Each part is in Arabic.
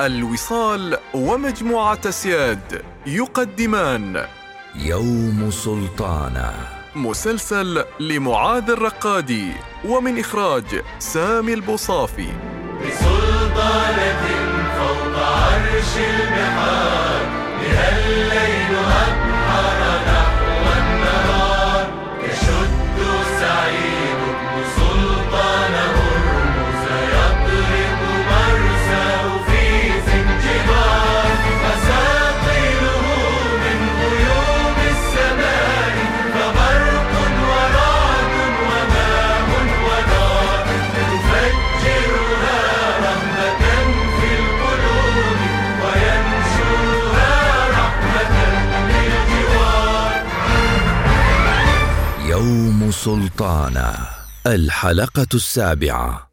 الوصال ومجموعة سياد يقدمان. يوم سلطانه مسلسل لمعاذ الرقادي ومن إخراج سامي البوصافي. بسلطانة فوق عرش البحار بها الليل يوم سلطانه الحلقة السابعة.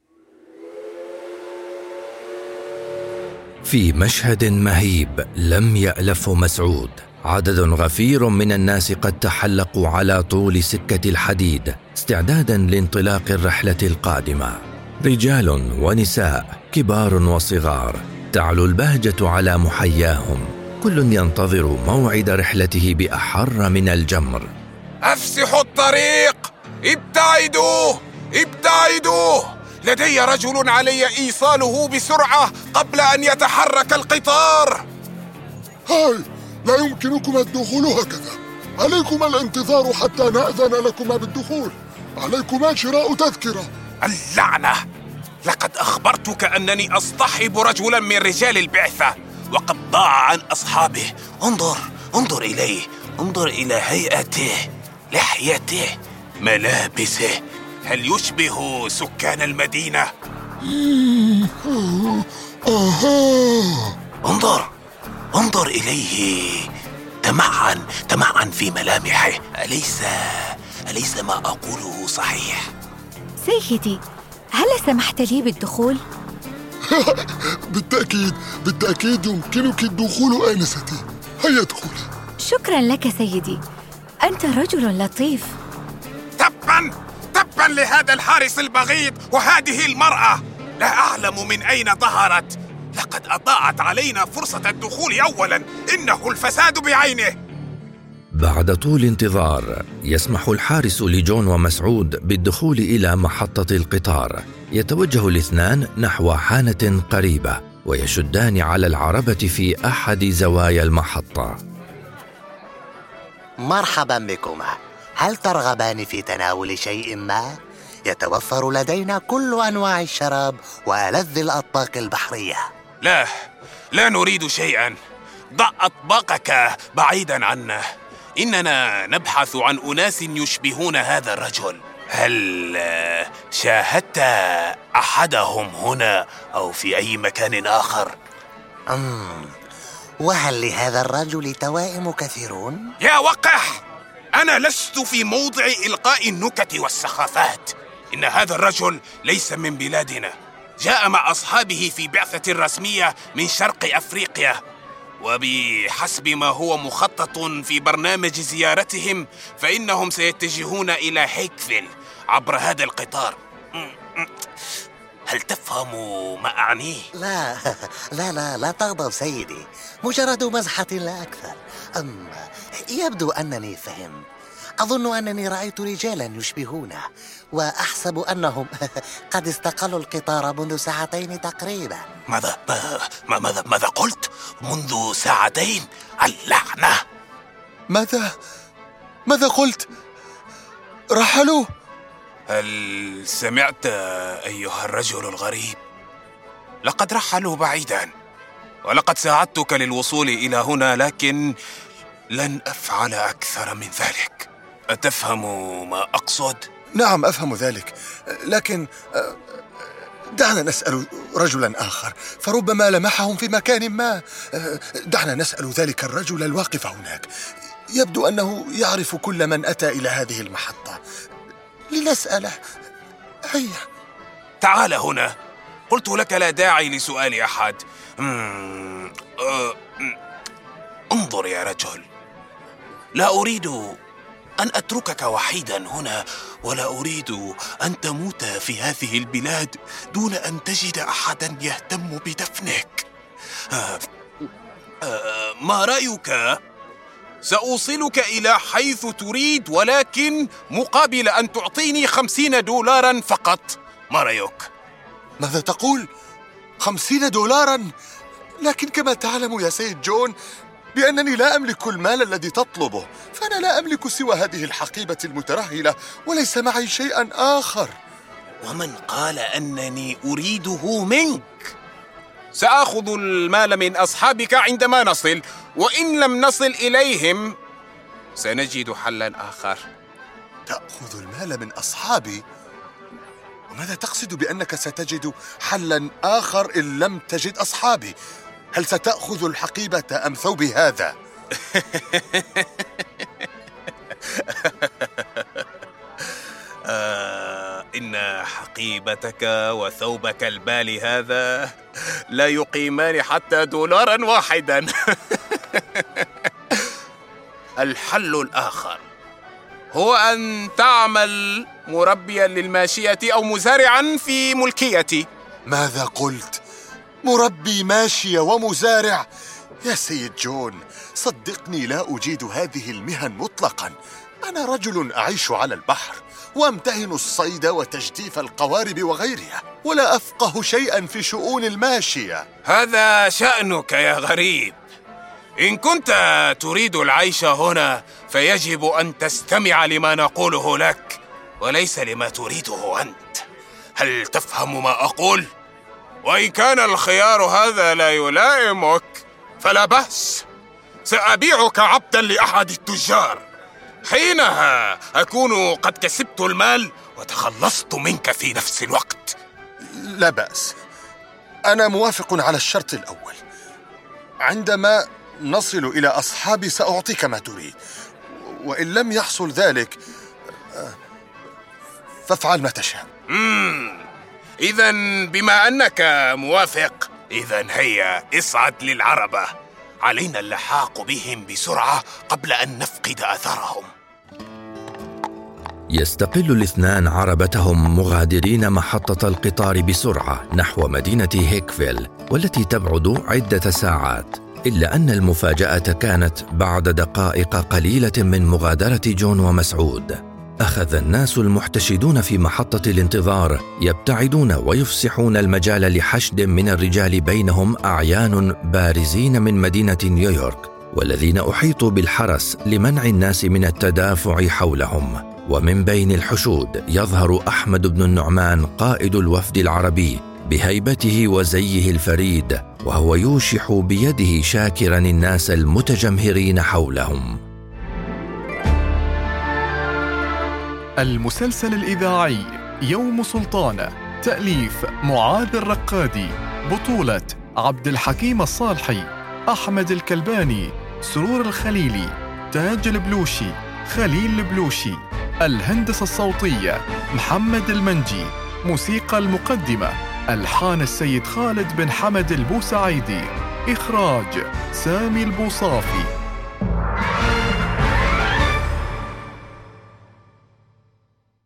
في مشهد مهيب لم يالفه مسعود عدد غفير من الناس قد تحلقوا على طول سكة الحديد استعدادا لانطلاق الرحلة القادمة. رجال ونساء كبار وصغار تعلو البهجة على محياهم. كل ينتظر موعد رحلته بأحر من الجمر. أفسحوا الطريق. ابتعدوا. ابتعدوا. لدي رجل علي إيصاله بسرعة قبل أن يتحرك القطار. هاي لا يمكنكم الدخول هكذا. عليكم الانتظار حتى نأذن لكما بالدخول. عليكما شراء تذكرة. اللعنة. لقد أخبرتك أنني أصطحب رجلا من رجال البعثة وقد ضاع عن أصحابه. انظر انظر إليه. انظر إلى هيئته. لحيته ملابسه. هل يشبه سكان المدينة؟ انظر انظر إليه. تمعن تمعن في ملامحه. أليس أليس ما أقوله صحيح؟ سيدي هل سمحت لي بالدخول؟ بالتأكيد بالتأكيد يمكنك الدخول آنستي. هيا ادخلي شكرا لك سيدي. أنت رجل لطيف. تبا تبا لهذا الحارس البغيض وهذه المرأة. لا أعلم من أين ظهرت. لقد أضاعت علينا فرصة الدخول أولا. إنه الفساد بعينه. بعد طول انتظار يسمح الحارس لجون ومسعود بالدخول إلى محطة القطار. يتوجه الاثنان نحو حانة قريبة ويشدان على العربة في أحد زوايا المحطة. مرحبا بكما. هل ترغبان في تناول شيء ما؟ يتوفر لدينا كل أنواع الشراب وألذ الأطباق البحرية. لا لا نريد شيئا. ضع أطباقك بعيدا عنا. إننا نبحث عن أناس يشبهون هذا الرجل. هل شاهدت أحدهم هنا أو في أي مكان آخر؟ أمم. وهل لهذا الرجل توائم كثيرون؟ يا وقح أنا لست في موضع إلقاء النكت والسخافات. إن هذا الرجل ليس من بلادنا. جاء مع أصحابه في بعثة رسمية من شرق أفريقيا. وبحسب ما هو مخطط في برنامج زيارتهم فإنهم سيتجهون إلى هيكفيل عبر هذا القطار. هل تفهم ما أعنيه؟ لا لا لا لا تغضب سيدي. مجرد مزحة لا أكثر. أم يبدو أنني فهمت. أظن أنني رأيت رجالا يشبهونه وأحسب أنهم قد استقلوا القطار منذ ساعتين تقريبا. ماذا ما ماذا ماذا قلت؟ منذ ساعتين؟ اللعنة! ماذا؟ ماذا قلت؟ رحلوا هل سمعت أيها الرجل الغريب؟ لقد رحلوا بعيدا ولقد ساعدتك للوصول إلى هنا لكن لن أفعل أكثر من ذلك. أتفهم ما أقصد؟ نعم أفهم ذلك. لكن دعنا نسأل رجلا آخر. فربما لمحهم في مكان ما. دعنا نسأل ذلك الرجل الواقف هناك. يبدو أنه يعرف كل من أتى إلى هذه المحطة. لنساله هيا. تعال هنا. قلت لك لا داعي لسؤال أحد. مم. انظر يا رجل. لا أريد أن أتركك وحيدا هنا ولا أريد أن تموت في هذه البلاد دون أن تجد أحدا يهتم بدفنك. آه، آه، ما رأيك؟ سأوصلك إلى حيث تريد ولكن مقابل أن تعطيني خمسين دولارا فقط ما رأيك؟ ماذا تقول؟ خمسين دولارا؟ لكن كما تعلم يا سيد جون بأنني لا أملك المال الذي تطلبه فأنا لا أملك سوى هذه الحقيبة المترهلة وليس معي شيئا آخر ومن قال أنني أريده منك؟ سآخذ المال من أصحابك عندما نصل وإن لم نصل إليهم سنجد حلا آخر تأخذ المال من أصحابي؟ وماذا تقصد بأنك ستجد حلا آخر إن لم تجد أصحابي؟ هل ستأخذ الحقيبة أم ثوبي هذا؟ آه إن حقيبتك وثوبك البالي هذا لا يقيمان حتى دولارا واحدا الحل الآخر هو أن تعمل مربيا للماشية أو مزارعا في ملكيتي ماذا قلت؟ مربي ماشية ومزارع؟ يا سيد جون صدقني لا أجيد هذه المهن مطلقا أنا رجل أعيش على البحر وأمتهن الصيد وتجديف القوارب وغيرها ولا أفقه شيئا في شؤون الماشية هذا شأنك يا غريب إن كنت تريد العيش هنا فيجب أن تستمع لما نقوله لك وليس لما تريده أنت. هل تفهم ما أقول؟ وإن كان الخيار هذا لا يلائمك فلا بأس. سأبيعك عبدا لأحد التجار. حينها أكون قد كسبت المال وتخلصت منك في نفس الوقت. لا بأس. أنا موافق على الشرط الأول. عندما نصل إلى أصحابي سأعطيك ما تريد. وإن لم يحصل ذلك آه، فافعل ما تشاء. إذا بما أنك موافق إذا هيا اصعد للعربة. علينا اللحاق بهم بسرعة قبل أن نفقد أثرهم يستقل الاثنان عربتهم مغادرين محطة القطار بسرعة نحو مدينة هيكفيل والتي تبعد عدة ساعات. إلا أن المفاجأة كانت بعد دقائق قليلة من مغادرة جون ومسعود. أخذ الناس المحتشدون في محطة الانتظار يبتعدون ويفسحون المجال لحشد من الرجال بينهم أعيان بارزين من مدينة نيويورك والذين أحيطوا بالحرس لمنع الناس من التدافع حولهم. ومن بين الحشود يظهر أحمد بن النعمان قائد الوفد العربي بهيبته وزيه الفريد وهو يوشح بيده شاكرا الناس المتجمهرين حولهم. المسلسل الإذاعي يوم سلطانة تأليف معاذ الرقادي بطولة عبد الحكيم الصالحي أحمد الكلباني سرور الخليلي تاج البلوشي خليل البلوشي الهندسة الصوتية محمد المنجي موسيقى المقدمة ألحان السيد خالد بن حمد البوسعيدي إخراج سامي البوصافي.